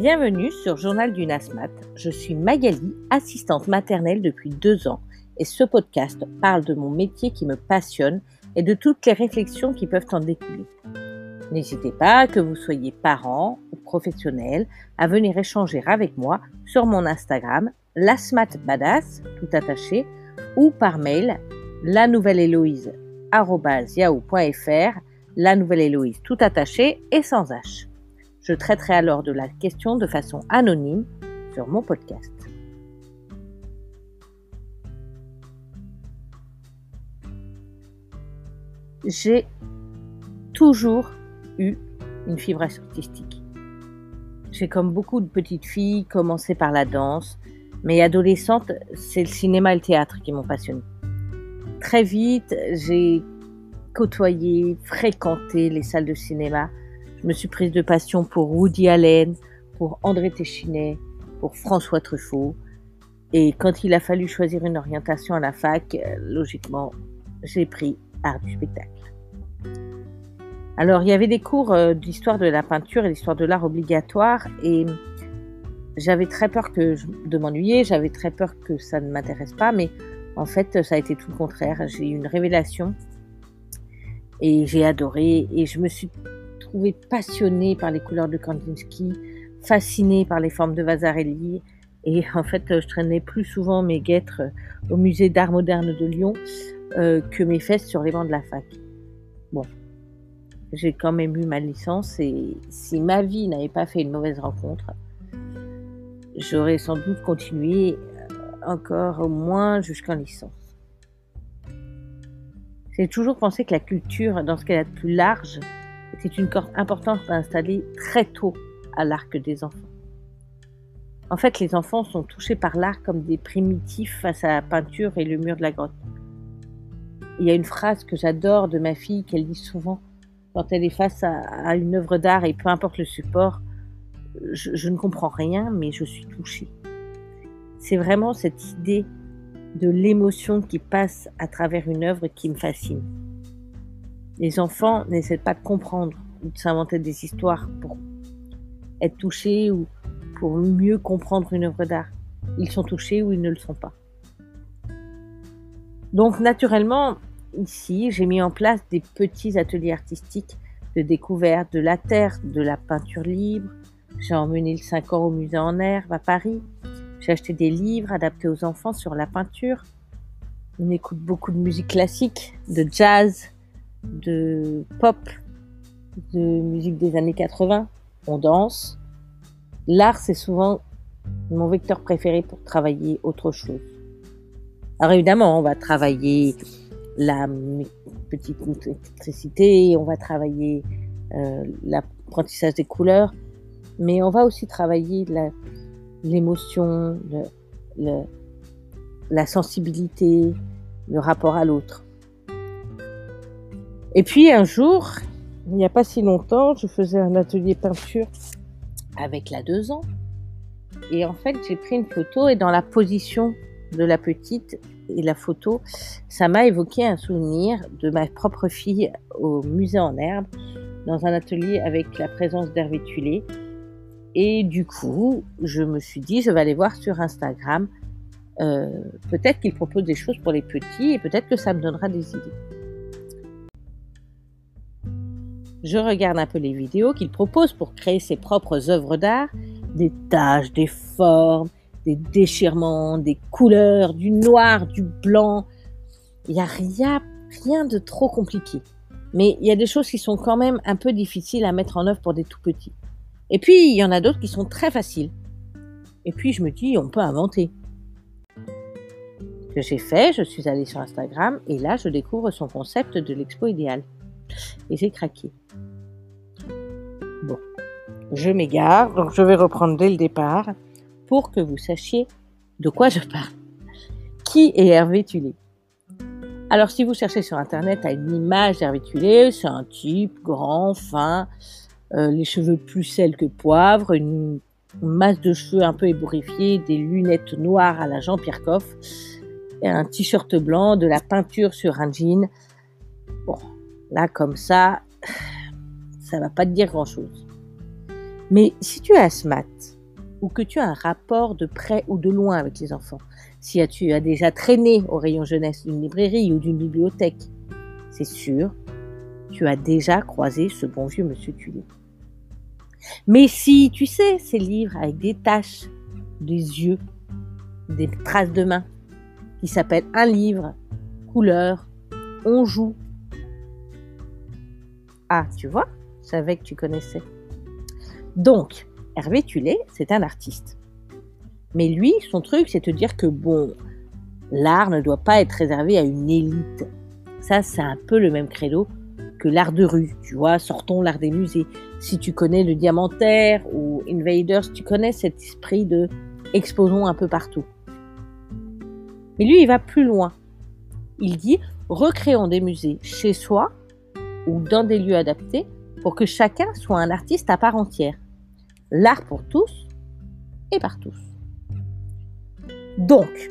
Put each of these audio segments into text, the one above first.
Bienvenue sur Journal du NASMAT. Je suis Magali, assistante maternelle depuis deux ans, et ce podcast parle de mon métier qui me passionne et de toutes les réflexions qui peuvent en découler. N'hésitez pas, que vous soyez parent ou professionnel, à venir échanger avec moi sur mon Instagram, lasmatbadass, tout attaché, ou par mail, la nouvelle Héloïse, la nouvelle Héloïse, tout attaché et sans H. Je traiterai alors de la question de façon anonyme sur mon podcast. J'ai toujours eu une fibre artistique. J'ai comme beaucoup de petites filles commencé par la danse, mais adolescente, c'est le cinéma et le théâtre qui m'ont passionnée. Très vite, j'ai côtoyé, fréquenté les salles de cinéma. Je me suis prise de passion pour Woody Allen, pour André Téchinet, pour François Truffaut. Et quand il a fallu choisir une orientation à la fac, euh, logiquement, j'ai pris art du spectacle. Alors, il y avait des cours euh, d'histoire de la peinture et d'histoire de l'art obligatoire et j'avais très peur que de m'ennuyer, j'avais très peur que ça ne m'intéresse pas, mais en fait, ça a été tout le contraire. J'ai eu une révélation et j'ai adoré et je me suis trouvée passionnée par les couleurs de Kandinsky, fascinée par les formes de Vasarely et en fait, je traînais plus souvent mes guêtres au musée d'art moderne de Lyon euh, que mes fesses sur les bancs de la fac. Bon, j'ai quand même eu ma licence et si ma vie n'avait pas fait une mauvaise rencontre, j'aurais sans doute continué euh, encore au moins jusqu'en licence. J'ai toujours pensé que la culture, dans ce qu'elle a de plus large, était une corde importante à installer très tôt à l'arc des enfants. En fait, les enfants sont touchés par l'art comme des primitifs face à la peinture et le mur de la grotte. Il y a une phrase que j'adore de ma fille qu'elle dit souvent quand elle est face à, une œuvre d'art et peu importe le support, je, ne comprends rien, mais je suis touchée. C'est vraiment cette idée de l'émotion qui passe à travers une œuvre qui me fascine. Les enfants n'essaient pas de comprendre ou de s'inventer des histoires pour être touchés ou pour mieux comprendre une œuvre d'art. Ils sont touchés ou ils ne le sont pas. Donc naturellement, ici, j'ai mis en place des petits ateliers artistiques de découverte de la terre, de la peinture libre. J'ai emmené le 5 ans au musée en herbe à Paris. J'ai acheté des livres adaptés aux enfants sur la peinture. On écoute beaucoup de musique classique, de jazz, de pop, de musique des années 80. On danse. L'art, c'est souvent mon vecteur préféré pour travailler autre chose. Alors évidemment, on va travailler la petite électricité, on va travailler euh, l'apprentissage des couleurs, mais on va aussi travailler l'émotion, la sensibilité, le rapport à l'autre. Et puis un jour, il n'y a pas si longtemps, je faisais un atelier peinture avec la deux ans. Et en fait, j'ai pris une photo et dans la position de la petite, et la photo, ça m'a évoqué un souvenir de ma propre fille au musée en herbe, dans un atelier avec la présence d'Hervé Tulé. Et du coup, je me suis dit, je vais aller voir sur Instagram. Euh, peut-être qu'il propose des choses pour les petits et peut-être que ça me donnera des idées. Je regarde un peu les vidéos qu'il propose pour créer ses propres œuvres d'art, des tâches, des formes, des déchirements, des couleurs, du noir, du blanc. Il n'y a rien, rien de trop compliqué. Mais il y a des choses qui sont quand même un peu difficiles à mettre en œuvre pour des tout petits. Et puis, il y en a d'autres qui sont très faciles. Et puis, je me dis, on peut inventer. Ce que j'ai fait, je suis allée sur Instagram et là, je découvre son concept de l'expo idéale. Et j'ai craqué. Je m'égare, donc je vais reprendre dès le départ pour que vous sachiez de quoi je parle. Qui est Hervé Tulé Alors, si vous cherchez sur Internet à une image d'Hervé Tulé, c'est un type grand, fin, euh, les cheveux plus sels que poivre, une, masse de cheveux un peu ébouriffés, des lunettes noires à la Jean-Pierre Coff, un t-shirt blanc, de la peinture sur un jean. Bon, là, comme ça, ça va pas te dire grand-chose. Mais si tu es asthmate ou que tu as un rapport de près ou de loin avec les enfants, si tu as déjà traîné au rayon jeunesse d'une librairie ou d'une bibliothèque, c'est sûr, tu as déjà croisé ce bon vieux monsieur Tulé. Mais si tu sais ces livres avec des taches, des yeux, des traces de main, qui s'appellent un livre, couleur, on joue. Ah, tu vois, je savais que tu connaissais. Donc, Hervé Tulé, c'est un artiste. Mais lui, son truc, c'est de dire que bon, l'art ne doit pas être réservé à une élite. Ça, c'est un peu le même credo que l'art de rue, tu vois, sortons l'art des musées. Si tu connais le diamantaire ou Invaders, tu connais cet esprit de exposons un peu partout. Mais lui, il va plus loin. Il dit recréons des musées chez soi ou dans des lieux adaptés pour que chacun soit un artiste à part entière. L'art pour tous et par tous. Donc,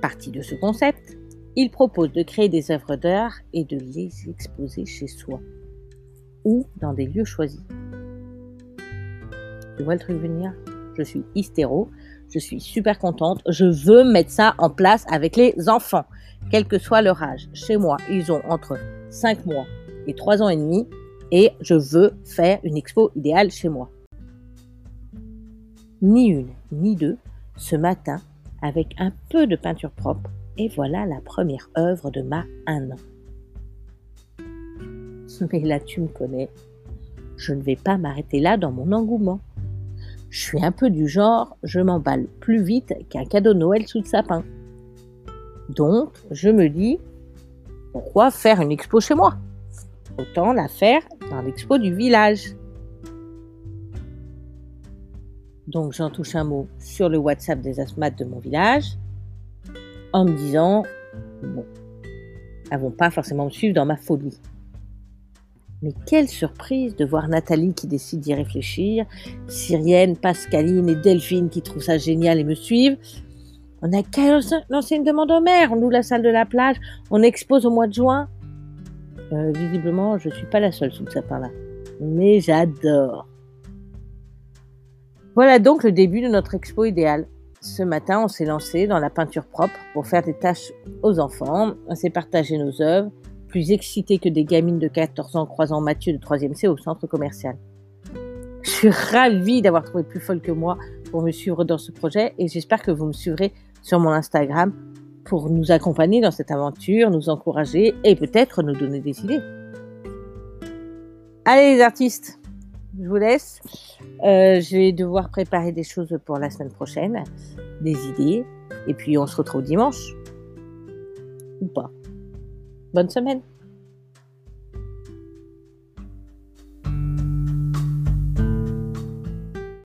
partie de ce concept, il propose de créer des œuvres d'art et de les exposer chez soi ou dans des lieux choisis. Tu vois le truc venir? Je suis hystéro, je suis super contente, je veux mettre ça en place avec les enfants, quel que soit leur âge. Chez moi, ils ont entre 5 mois et 3 ans et demi et je veux faire une expo idéale chez moi. Ni une, ni deux, ce matin, avec un peu de peinture propre, et voilà la première œuvre de ma un an. Mais là, tu me connais. Je ne vais pas m'arrêter là dans mon engouement. Je suis un peu du genre, je m'emballe plus vite qu'un cadeau de Noël sous le sapin. Donc, je me dis, pourquoi faire une expo chez moi? Autant la faire dans l'expo du village. Donc j'en touche un mot sur le WhatsApp des asthmates de mon village en me disant, bon, elles vont pas forcément me suivre dans ma folie. Mais quelle surprise de voir Nathalie qui décide d'y réfléchir, Cyrienne, Pascaline et Delphine qui trouvent ça génial et me suivent. On a qu'à lancer une demande au maire, on loue la salle de la plage, on expose au mois de juin. Euh, visiblement, je suis pas la seule sous le sapin là. Mais j'adore. Voilà donc le début de notre expo idéale. Ce matin, on s'est lancé dans la peinture propre pour faire des tâches aux enfants. On s'est partagé nos œuvres, plus excités que des gamines de 14 ans croisant Mathieu de 3e C au centre commercial. Je suis ravie d'avoir trouvé plus folle que moi pour me suivre dans ce projet et j'espère que vous me suivrez sur mon Instagram pour nous accompagner dans cette aventure, nous encourager et peut-être nous donner des idées. Allez les artistes, je vous laisse. Euh, je vais devoir préparer des choses pour la semaine prochaine, des idées, et puis on se retrouve dimanche. Ou pas. Bonne semaine